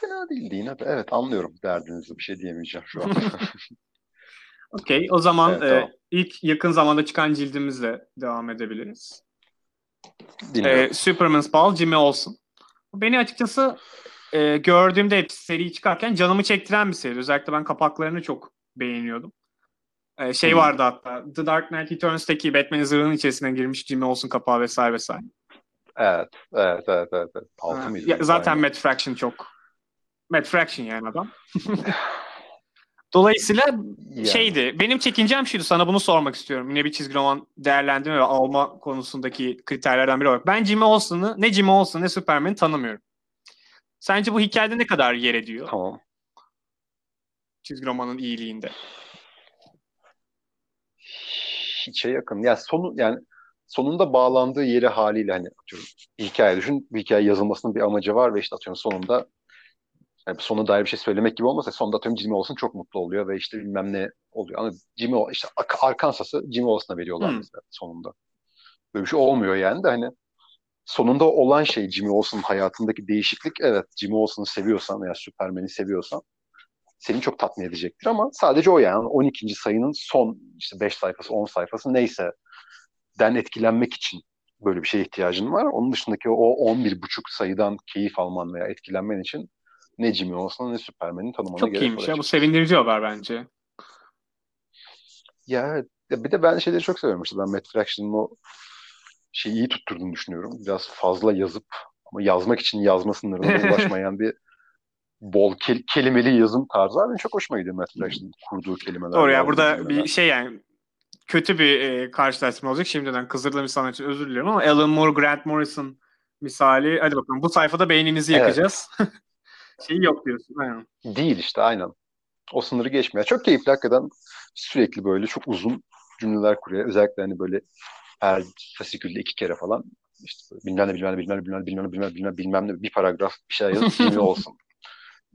fena değildi yine. Evet anlıyorum derdinizi. Bir şey diyemeyeceğim şu an.
Okey. O zaman evet, e, tamam. ilk yakın zamanda çıkan cildimizle devam edebiliriz. E, Superman's Ball, Jimmy Olsen. Beni açıkçası e, gördüğümde seri çıkarken canımı çektiren bir seri. Özellikle ben kapaklarını çok beğeniyordum. E, şey hmm. vardı hatta The Dark Knight Returns'teki Batman'in zırhının içerisine girmiş Jimmy Olsen kapağı vesaire vesaire.
Evet, evet, evet, evet. evet. Altı mıydı?
Ya, zaten Matt Fraction çok Matt Fraction yani adam. Dolayısıyla yani. şeydi. Benim çekincem şuydu. Sana bunu sormak istiyorum. Yine bir çizgi roman değerlendirme ve alma konusundaki kriterlerden biri olarak. Ben Jimmy Olsen'ı ne Jimmy Olsen ne Superman'i tanımıyorum. Sence bu hikayede ne kadar yer ediyor?
Tamam.
Çizgi romanın iyiliğinde.
Hiçe yakın. Ya sonu yani sonunda bağlandığı yeri haliyle hani atıyorum bir hikaye düşün. Bir hikaye yazılmasının bir amacı var ve işte atıyorum sonunda yani sona dair bir şey söylemek gibi olmasa sonunda atıyorum Jimmy Olsen çok mutlu oluyor ve işte bilmem ne oluyor. Ama Jimmy işte Arkansas'ı Jimmy Olsen'a veriyorlar hmm. mesela sonunda. Böyle bir şey olmuyor yani de hani sonunda olan şey Jimmy Olsen'ın hayatındaki değişiklik evet Jimmy Olsen'ı seviyorsan veya Superman'i seviyorsan seni çok tatmin edecektir ama sadece o yani 12. sayının son işte 5 sayfası 10 sayfası neyse den etkilenmek için böyle bir şeye ihtiyacın var. Onun dışındaki o 11 buçuk sayıdan keyif alman veya etkilenmen için ne Jimmy Olsen ne Superman'i tanımana
Çok
gerek
iyiymiş ya. Bu sevindirici haber bence.
Ya bir de ben şeyleri çok seviyorum işte ben Matt Fraction'ın o şeyi iyi tutturduğunu düşünüyorum. Biraz fazla yazıp ama yazmak için yazma sınırına ulaşmayan bir bol kel- kelimeli yazım tarzı. Benim çok hoşuma gidiyor Matt Fraction'ın kurduğu kelimeler.
Doğru ya burada
cümleler.
bir şey yani kötü bir e, karşılaştırma olacak. Şimdiden kızdırdığım insanlar için özür diliyorum ama Alan Moore, Grant Morrison misali. Hadi bakalım bu sayfada beyninizi
Evet.
şeyi yok diyorsun. Aynen.
Değil işte aynen. O sınırı geçmiyor. Çok keyifli hakikaten sürekli böyle çok uzun cümleler kuruyor. Özellikle hani böyle her fasikülde iki kere falan işte bilmem ne bilmem ne bilmem ne bilmem ne bilmem ne bilmem ne bilmem, bilmem ne bir paragraf bir şey yazıp Jimmy olsun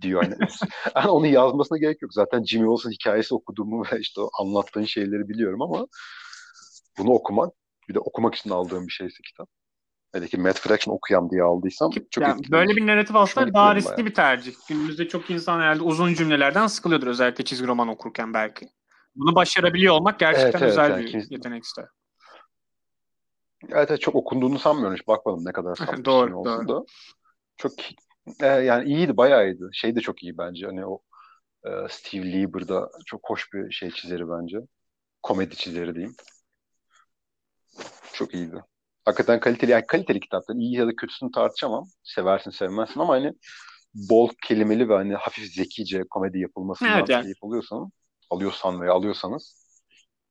diyor. Yani. yani onu yazmasına gerek yok. Zaten Jimmy Olsen hikayesi okuduğumu ve işte o anlattığın şeyleri biliyorum ama bunu okumak bir de okumak için aldığım bir şeyse kitap. Hele ki Matt Fraction okuyam diye aldıysam çok
Yani böyle bir narratif aslında daha riskli bir tercih. Günümüzde çok insan herhalde uzun cümlelerden sıkılıyordur özellikle çizgi roman okurken belki. Bunu başarabiliyor olmak gerçekten
Evet, evet,
güzel
yani
bir
kim-
yetenek ister.
Evet, evet çok okunduğunu sanmıyorum. Hiç bakmadım ne kadar satmış
Doğru, doğru.
da. Çok e, yani iyiydi, bayağı iyiydi. Şey de çok iyi bence. Hani o e, Steve Lieber'da çok hoş bir şey çizeri bence. Komedi çizeri diyeyim. Çok iyiydi. Hakikaten kaliteli, yani kaliteli kitaptan iyi ya da kötüsünü tartışamam. Seversin sevmezsin ama hani bol kelimeli ve hani hafif zekice komedi yapılmasından
Evet, yani.
keyif alıyorsan, alıyorsan veya alıyorsanız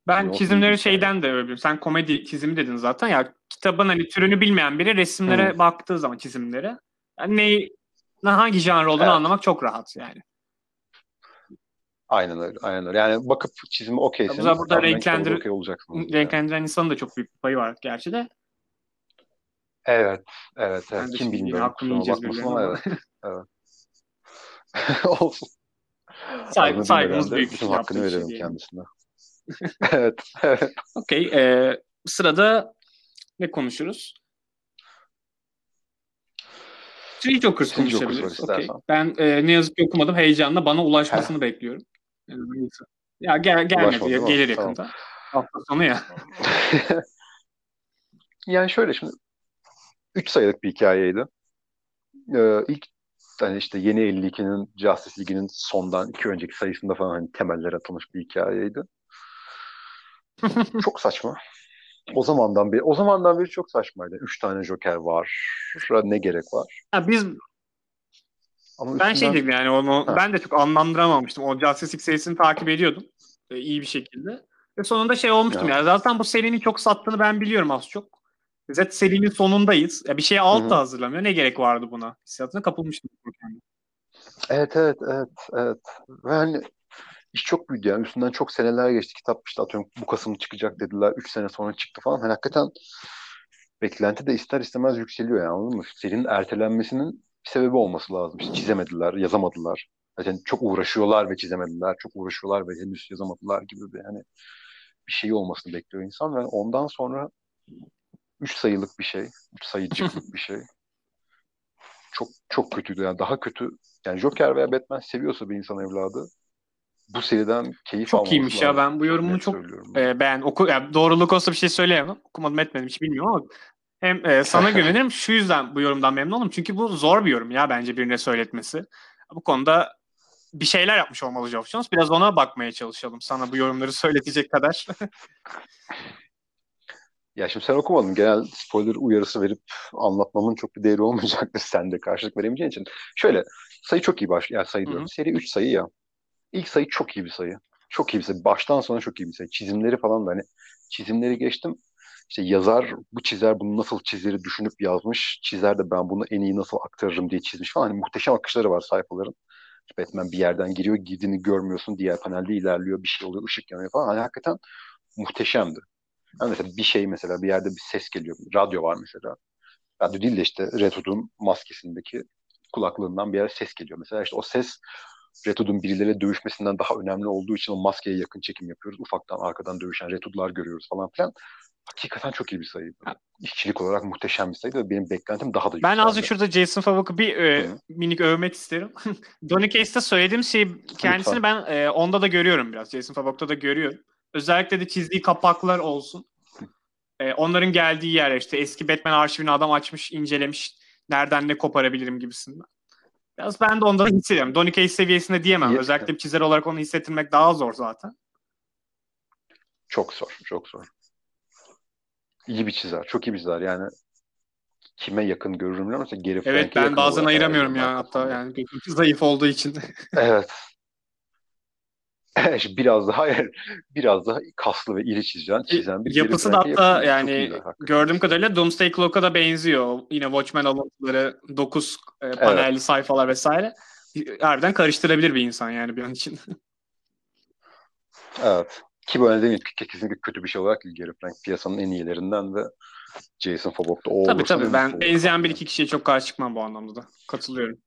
Ben
iyi
çizimleri
bir
şeyden de övüyorum. Sen komedi çizimi dedin zaten. Ya kitabın hani türünü bilmeyen biri resimlere
Hı.
baktığı zaman çizimlere yani neyi ne- hangi janr olduğunu
Evet.
anlamak çok rahat yani.
aynen öyle, aynen öyle. Yani bakıp çizimi okeyseniz
Burada- burada renklendir-
okey olacaksınız. yani.
Renklendiren insanın da çok büyük bir payı var gerçi de.
Evet, evet, evet. Kim bilmiyorum.
hakkını yiyeceğiz
bakmasın ama evet. Olsun.
Saygı, saygımız büyük.
Bütün
yaptığı
hakkını
şey
verelim
diyelim.
kendisine. evet, evet.
Okey. e, sırada ne konuşuruz? Three Jokers konuşabiliriz.
istersen.
Ben e, ne yazık ki okumadım. Heyecanla bana ulaşmasını bekliyorum. Neyse. Ya gel, gelmedi.
Ulaşmadı
ya, gelir
Tamam.
yakında. Hafta sonu ya.
yani şöyle şimdi 3 sayılık bir hikayeydi. Ee, ilk hani işte yeni 52'nin Justice League'inin sondan iki önceki sayısında falan hani temeller atılmış bir hikayeydi. çok saçma. O zamandan beri, o zamandan beri çok saçmaydı. Üç tane Joker var. Ne gerek var?
Ya biz
Ama
ben şey
üstünden-
dedim yani onu
Ha.
ben de çok anlamlandıramamıştım. O Justice League serisini takip ediyordum. E, iyi bir şekilde. Ve sonunda şey olmuştum
Ya.
ya. Zaten bu serinin çok sattığını ben biliyorum az çok. Zaten serinin sonundayız. Ya bir şeye alt
Hı hı.
da hazırlamıyor. Ne gerek vardı buna? Hissiyatına kapılmıştım.
Evet evet evet evet. Ve hani iş çok büyüdü yani. Üstünden çok seneler geçti. Kitap işte atıyorum bu Kasım çıkacak dediler. Üç sene sonra çıktı falan. Hani hakikaten beklenti de ister istemez yükseliyor yani anladın mı? Serinin ertelenmesinin bir sebebi olması lazım. İşte çizemediler, yazamadılar. Zaten çok uğraşıyorlar ve çizemediler. Çok uğraşıyorlar ve henüz yazamadılar gibi bir hani bir şey olmasını bekliyor insan. Ve ondan sonra üç sayılık bir şey. Üç sayıcıklık bir şey. Çok çok kötüydü yani. Daha kötü yani Joker veya Batman seviyorsa bir insan evladı bu seriden keyif
Çok iyiymiş ya.
lazım.
Ben bu yorumunu
net
çok e, beğen. Oku, yani doğruluk olsa bir şey söyleyemem. Okumadım etmedim hiç bilmiyorum ama hem e, sana güvenirim. Şu yüzden bu yorumdan memnun oldum. Çünkü bu zor bir yorum ya bence birine söyletmesi. Bu konuda bir şeyler yapmış olmalı Geoff Jones. Biraz ona bakmaya çalışalım. Sana bu yorumları söyletecek kadar.
Ya şimdi sen okumadın. Genel spoiler uyarısı verip anlatmamın çok bir değeri olmayacaktır sen de karşılık veremeyeceğin için. Şöyle sayı çok iyi baş. Yani sayı diyorum. Seri 3 sayı ya. İlk sayı çok iyi bir sayı. Çok iyi bir sayı. Baştan sona çok iyi bir sayı. Çizimleri falan da hani çizimleri geçtim. İşte yazar bu çizer bunu nasıl çizeri düşünüp yazmış. Çizer de ben bunu en iyi nasıl aktarırım diye çizmiş falan. Hani muhteşem akışları var sayfaların. Batman bir yerden giriyor, girdiğini görmüyorsun. Diğer panelde ilerliyor, bir şey oluyor, ışık yanıyor falan. Hani hakikaten muhteşemdi. Yani mesela bir şey mesela bir yerde bir ses geliyor. Radyo var mesela. Radyo değil de işte Red Hood'un maskesindeki kulaklığından bir yere ses geliyor. Mesela işte o ses Red Hood'un birileriyle dövüşmesinden daha önemli olduğu için o maskeye yakın çekim yapıyoruz. Ufaktan arkadan dövüşen Red Hood'lar görüyoruz falan filan. hakikaten çok iyi bir sayı. İşçilik olarak muhteşem bir sayı ve benim beklentim daha da
Ben
yükseldi.
azıcık şurada Jason Favok'u bir e, minik övmek isterim. Donny Case'de söylediğim şey kendisini ben e, onda da görüyorum biraz. Jason Favok'ta da görüyorum. Özellikle de çizdiği kapaklar olsun. E, onların geldiği yer işte eski Batman arşivini adam açmış, incelemiş. Nereden ne koparabilirim gibisinden. Biraz ben de onda da hissediyorum. Donny Case seviyesinde diyemem.
İyi.
Özellikle bir çizer olarak onu hissettirmek daha zor zaten.
Çok zor, çok zor. İyi bir çizer, çok iyi bir çizer. Yani kime yakın görürüm bilmiyorum. Mesela Gary
Evet ben bazen ayıramıyorum ya hatta yani zayıf olduğu için.
Evet. Biraz daha biraz daha kaslı ve iri çizen, çizen bir
Yapısı da hatta yani
hakikaten.
gördüğüm kadarıyla Doomsday Clock'a da benziyor. Yine Watchmen alıntıları, 9 e, panelli sayfalar vesaire. Harbiden karıştırabilir bir insan yani bir an için.
Evet. Ki böyle değil kesinlikle kötü bir şey olarak değil. Gary Frank piyasanın en iyilerinden ve Jason Favok da o
tabii tabii
en
ben benzeyen bir iki kişiye çok karşı çıkmam bu anlamda da. Katılıyorum.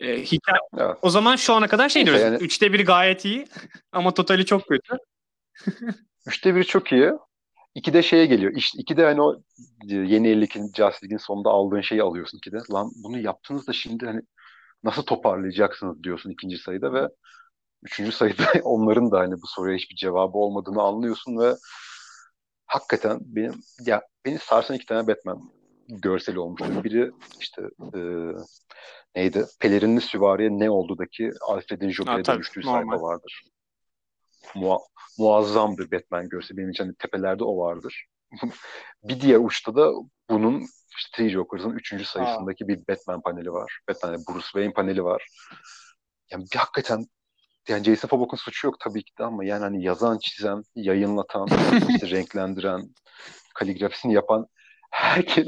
E, hikaye,
Evet.
o zaman şu ana kadar şey diyoruz.
yani-
Üçte biri gayet iyi ama totali çok kötü.
Üçte biri çok iyi. İki de şeye geliyor. İşte iki de hani o e, yeni 52. Justice League'in sonunda aldığın şeyi alıyorsun iki de. Lan bunu yaptınız da şimdi hani nasıl toparlayacaksınız diyorsun ikinci sayıda ve üçüncü sayıda onların da hani bu soruya hiçbir cevabı olmadığını anlıyorsun ve hakikaten benim ya beni sarsan iki tane Batman görseli olmuştu. Biri işte e, neydi? Pelerinli süvariye ne oldudaki Alfred'in Joker'e dönüştüğü
normal.
sayfa vardır. Mua- muazzam bir Batman görseli. Benim için hani tepelerde o vardır. bir diğer uçta da bunun işte Three Jokers'ın üçüncü sayısındaki bir Batman paneli var. Batman Bruce Wayne paneli var. Yani bir hakikaten yani Jason Favok'un suçu yok tabii ki de ama yani hani yazan, çizen, yayınlatan, işte renklendiren, kaligrafisini yapan herkes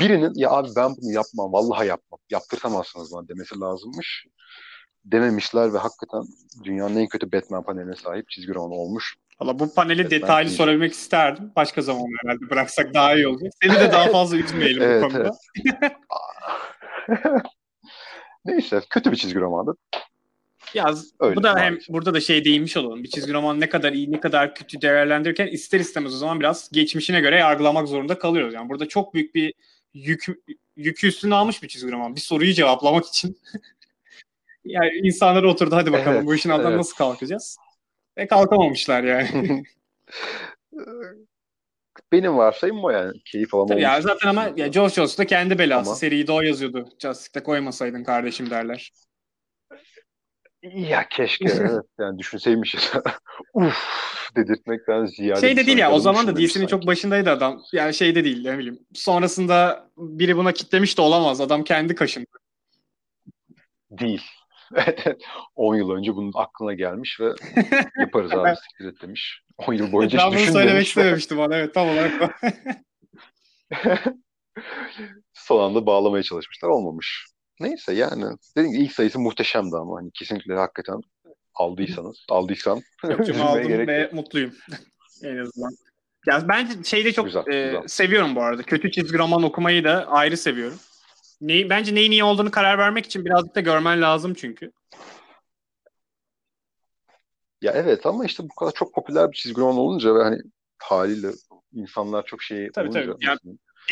birinin ya abi ben bunu yapmam, vallahi yapmam, yaptırtamazsınız bana demesi lazımmış. Dememişler ve hakikaten dünyanın en kötü Batman paneline sahip çizgi roman olmuş.
Valla bu paneli
Batman
detaylı
değil.
sorabilmek isterdim. Başka zaman herhalde bıraksak daha iyi olacak. Seni de daha fazla üzmeyelim
Evet,
bu konuda.
Neyse kötü bir çizgi romandı.
Ya
Öyle,
bu da hem
maalesef.
burada da şey değinmiş olalım. Bir çizgi roman ne kadar iyi ne kadar kötü değerlendirirken ister istemez o zaman biraz geçmişine göre yargılamak zorunda kalıyoruz. Yani burada çok büyük bir yük, yükü üstüne almış bir çizgi roman. Bir soruyu cevaplamak için. yani insanlar oturdu hadi bakalım
Evet,
bu işin altından
evet.
nasıl kalkacağız? Ve kalkamamışlar yani.
Benim varsayım o yani. Keyif
Tabii ya zaten ama ya George Jones da kendi belası.
Ama-
Seriyi de o yazıyordu. Justice'de koymasaydın kardeşim derler.
Ya keşke evet yani düşünseymişiz. Uf dedirtmekten ziyade
Şey de değil ya o zaman da
düşünmemiş
DC'nin çok başındaydı adam. Yani şey de değil ne bileyim. Sonrasında biri buna kitlemiş de olamaz. Adam kendi kaşındı.
Değil. 10 yıl önce bunun aklına gelmiş ve yaparız abi siktir et demiş. 10 yıl boyunca
ben
hiç
bunu
düşün
söylemek
demiş ve
istememiştim bana. Evet tam olarak
son anda bağlamaya çalışmışlar. Olmamış. Neyse yani dediğim gibi ilk sayısı muhteşemdi ama hani kesinlikle hakikaten aldıysanız, aldıysan
Yok aldım
gerek
ve
yok.
mutluyum. en azından. Ya ben şeyde çok
Güzel,
e,
güzel.
seviyorum bu arada. Kötü çizgi roman okumayı da ayrı seviyorum. Neyi, bence neyin iyi olduğunu karar vermek için birazcık da görmen lazım çünkü.
Ya evet ama işte bu kadar çok popüler bir çizgi roman olunca ve hani haliyle insanlar çok şey
Tabii,
olunca
tabii. Yani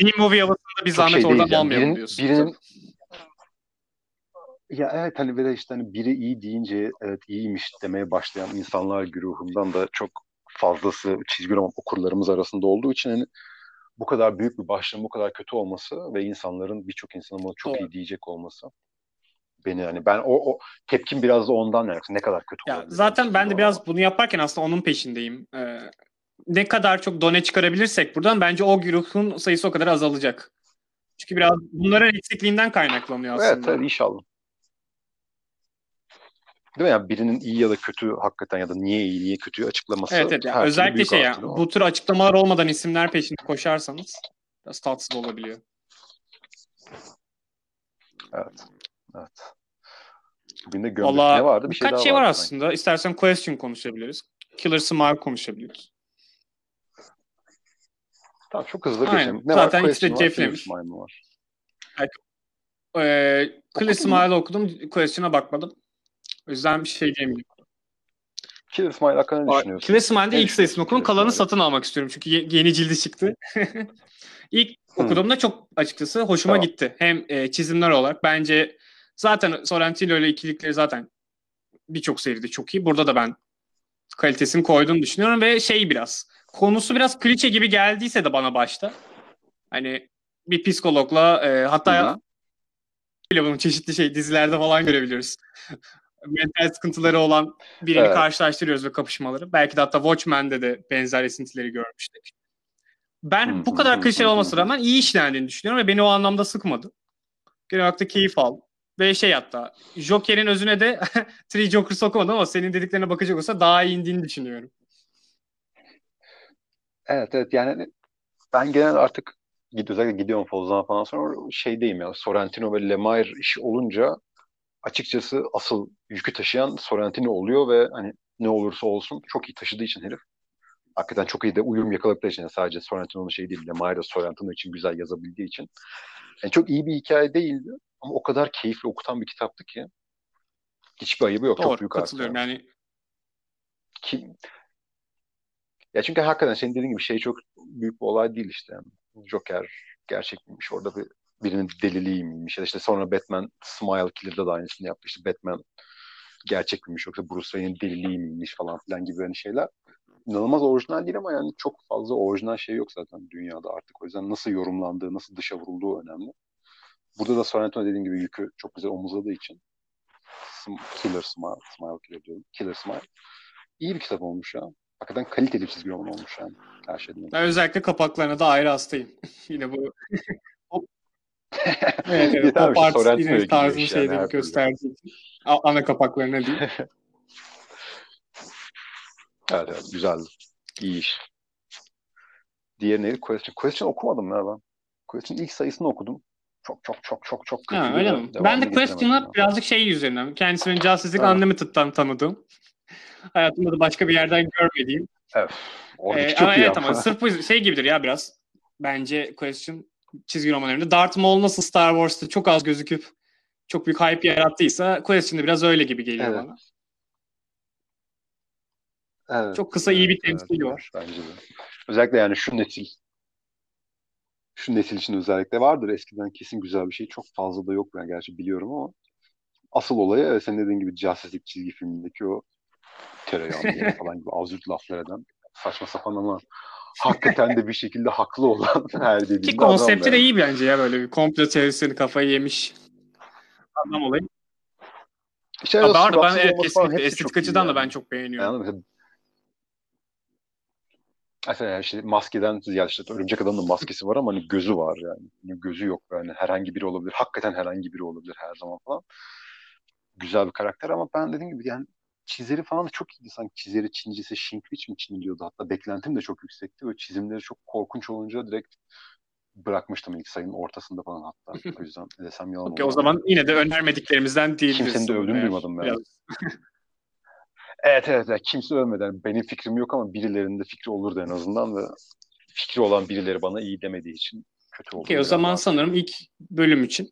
Mini movie havasında bir zahmet
şey
oradan
yani.
almayalım
Birinin,
diyorsun.
birinin ya evet hani böyle işte hani biri iyi deyince evet iyiymiş demeye başlayan insanlar güruhundan da çok fazlası çizgi roman okurlarımız arasında olduğu için hani bu kadar büyük bir başlığın bu kadar kötü olması ve insanların birçok insanın bunu çok
Doğru.
iyi diyecek olması beni yani ben o, o tepkim biraz da ondan yani ne kadar kötü
Ya
olabilir
zaten ben de biraz bunu yaparken aslında onun peşindeyim. Ee, ne kadar çok done çıkarabilirsek buradan bence o güruhun sayısı o kadar azalacak. Çünkü biraz bunların eksikliğinden kaynaklanıyor aslında.
evet inşallah. Değil mi? Yani birinin iyi ya da kötü hakikaten ya da niye iyi, niye kötüyü açıklaması
Evet evet. Yani özellikle şey ya bu tür açıklamalar olmadan isimler peşinde koşarsanız biraz tatsız olabiliyor.
Evet. Evet. Bugün de.
Valla
ne vardı? Bir şey daha
şey var aslında. İstersen question konuşabiliriz. Killer Smile konuşabiliriz.
sanki. Tamam çok hızlı
Aynen.
geçelim. Ne
Zaten
var?
de
Question var. Smile var?
Ee? Smile'ı okudum. Question'a bakmadım. O yüzden bir şey diyemeyeceğim.
Killer Smile hakkında ne düşünüyorsun?
Killer Smile'de ilk sayısını okudum. Kalanı satın almak istiyorum. Çünkü ye- yeni cildi çıktı. ilk okuduğumda çok açıkçası hoşuma
Tamam.
gitti. Hem e, çizimler olarak bence zaten Sorrentino ile ikilikleri zaten birçok seride çok iyi. Burada da ben kalitesini koyduğunu düşünüyorum ve şey biraz konusu biraz klişe gibi geldiyse de bana başta hani bir psikologla e, hatta bile bunu çeşitli şey dizilerde falan görebiliyoruz. Mental sıkıntıları olan birini
Evet.
karşılaştırıyoruz ve kapışmaları. Belki de hatta Watchmen'de de benzer esintileri görmüştük. Ben
Hı
bu kadar
hı
klişeli
hı
olmasına rağmen iyi işlendiğini düşünüyorum ve beni o anlamda sıkmadı. Genel olarak da keyif aldım. Ve şey hatta Joker'in özüne de Three Jokers okumadım ama senin dediklerine bakacak olsa daha iyi indiğini düşünüyorum.
Evet evet yani ben genel artık özellikle gidiyorum Foz'dan falan sonra şeydeyim ya Sorrentino ve Lemire işi olunca açıkçası asıl yükü taşıyan Sorrentino oluyor ve hani ne olursa olsun çok iyi taşıdığı için herif. Hakikaten çok iyi de uyum yakaladıkları için yani sadece Sorrentino'nun şey değil de Sorrentino için güzel yazabildiği için. Yani çok iyi bir hikaye değildi ama o kadar keyifli okutan bir kitaptı ki hiçbir ayıbı yok. çok
Doğru
büyük artı
katılıyorum
yani.
yani.
Kim, ya çünkü hakikaten senin dediğin gibi şey çok büyük bir olay değil işte. Yani Joker gerçek miymiş orada bir birinin deliliği ya işte sonra Batman Smile Killer'da da aynısını yaptı. İşte Batman gerçek miymiş yoksa Bruce Wayne'in deliliği falan filan gibi hani şeyler. İnanılmaz orijinal değil ama yani çok fazla orijinal şey yok zaten dünyada artık. O yüzden nasıl yorumlandığı, nasıl dışa vurulduğu önemli. Burada da Sorrentino dediğin gibi yükü çok güzel omuzladığı için Killer Smile, Smile Killer diyorum. Killer Smile. İyi bir kitap olmuş ya. Hakikaten kaliteli bir çizgi roman olmuş yani. Her şeyden.
Ben özellikle kapaklarına da ayrı hastayım. Yine bu evet, evet, pop art
gidiyor
tarzını
iş yani
gösterdiği için. Ana kapaklarına değil.
Evet evet güzeldi. İyi iş. Diğeri neydi? Question. Question okumadım ya ben. Question ilk sayısını okudum. Çok çok çok çok çok kötü.
Ha, öyle mi? Ben de Question'ı birazcık şey üzerinden. Kendisi benim Justice League. Unlimited'dan tanıdığım. Hayatımda da başka bir yerden görmediğim.
Evet. Oradaki
Ee,
çok
ama
iyi
evet
ama
sırf bu şey gibidir ya biraz. Bence Question çizgi romanlarında. Darth Maul nasıl Star Wars'ta çok az gözüküp çok büyük hype yarattıysa Question'da biraz öyle gibi geliyor
Evet.
bana.
Evet,
Çok kısa iyi bir
evet,
temsili
evet,
var.
Bence de. Özellikle yani şu nesil. Şu nesil için özellikle vardır. Eskiden kesin güzel bir şey. Çok fazla da yok ben gerçi biliyorum ama asıl olayı evet, senin dediğin gibi League çizgi filmindeki o tereyağını falan gibi absürt laflar eden saçma sapan ama hakikaten de bir şekilde haklı olan her dediğinde
Ki
adam
konsepti de
yani.
iyi bence ya böyle bir komplo teorisini kafayı yemiş adam olayı. Var da ben
suratsız
evet, kesinlikle estetik açıdan da
yani.
ben çok beğeniyorum.
Yani mesela, yani işte maskeden ya işte örümcek adamın da maskesi var ama hani gözü var yani. Hani gözü yok yani herhangi biri olabilir. Hakikaten herhangi biri olabilir her zaman falan. Güzel bir karakter ama ben dediğim gibi yani çizeri falan da çok iyiydi sanki. Çizeri Çincisi Şinkviç mi çiniliyordu hatta beklentim de çok yüksekti ve çizimleri çok korkunç olunca direkt bırakmıştım ilk sayının ortasında falan hatta. O yüzden desem yalan
Okey, o
olur.
zaman yine de önermediklerimizden değildir.
Kimsenin de övdüğünü duymadım ben. Evet evet evet. kimse övmeden benim fikrim yok ama birilerinin de fikri olurdu en azından ve fikri olan birileri bana iyi demediği için kötü oldu.
Okey, o zaman sanırım ilk bölüm için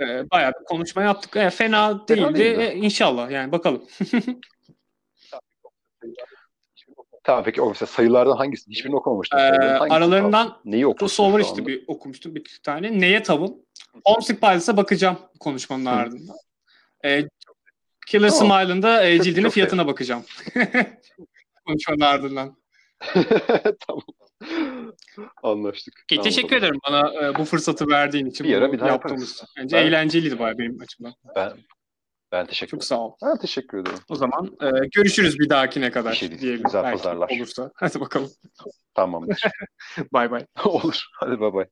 e, bayağı bir konuşma yaptık. E, fena değildi.
değildi.
E, inşallah yani bakalım.
Tamam peki o mesela sayılardan hangisi? Hiçbirini okumamıştım.
Ee, aralarından
kaldı? Neyi
Crossover
şu
işte bir okumuştum bir tane. Neye tavın? Homesick Pilots'a bakacağım konuşmanın
Hı.
ardından. E, Killer
Tamam.
Smile'ın da e, cildinin
çok
fiyatına bakacağım. konuşmanın ardından.
tamam. Anlaştık.
Okey,
Tamam o
teşekkür ederim bana e, bu fırsatı verdiğin için.
Bir ara bir daha
yaptığımız
yaparız.
Bence
Ben-
eğlenceliydi bayağı benim açımdan.
Ben ben teşekkür
Çok
ederim.
sağ ol.
Ben teşekkür ederim.
O zaman e, görüşürüz bir dahakine kadar
Bir şey değil.
diyelim.
Güzel pazarlar.
olursa. Hadi bakalım.
Tamamdır.
Bay bay.
Olur. Hadi bay bay.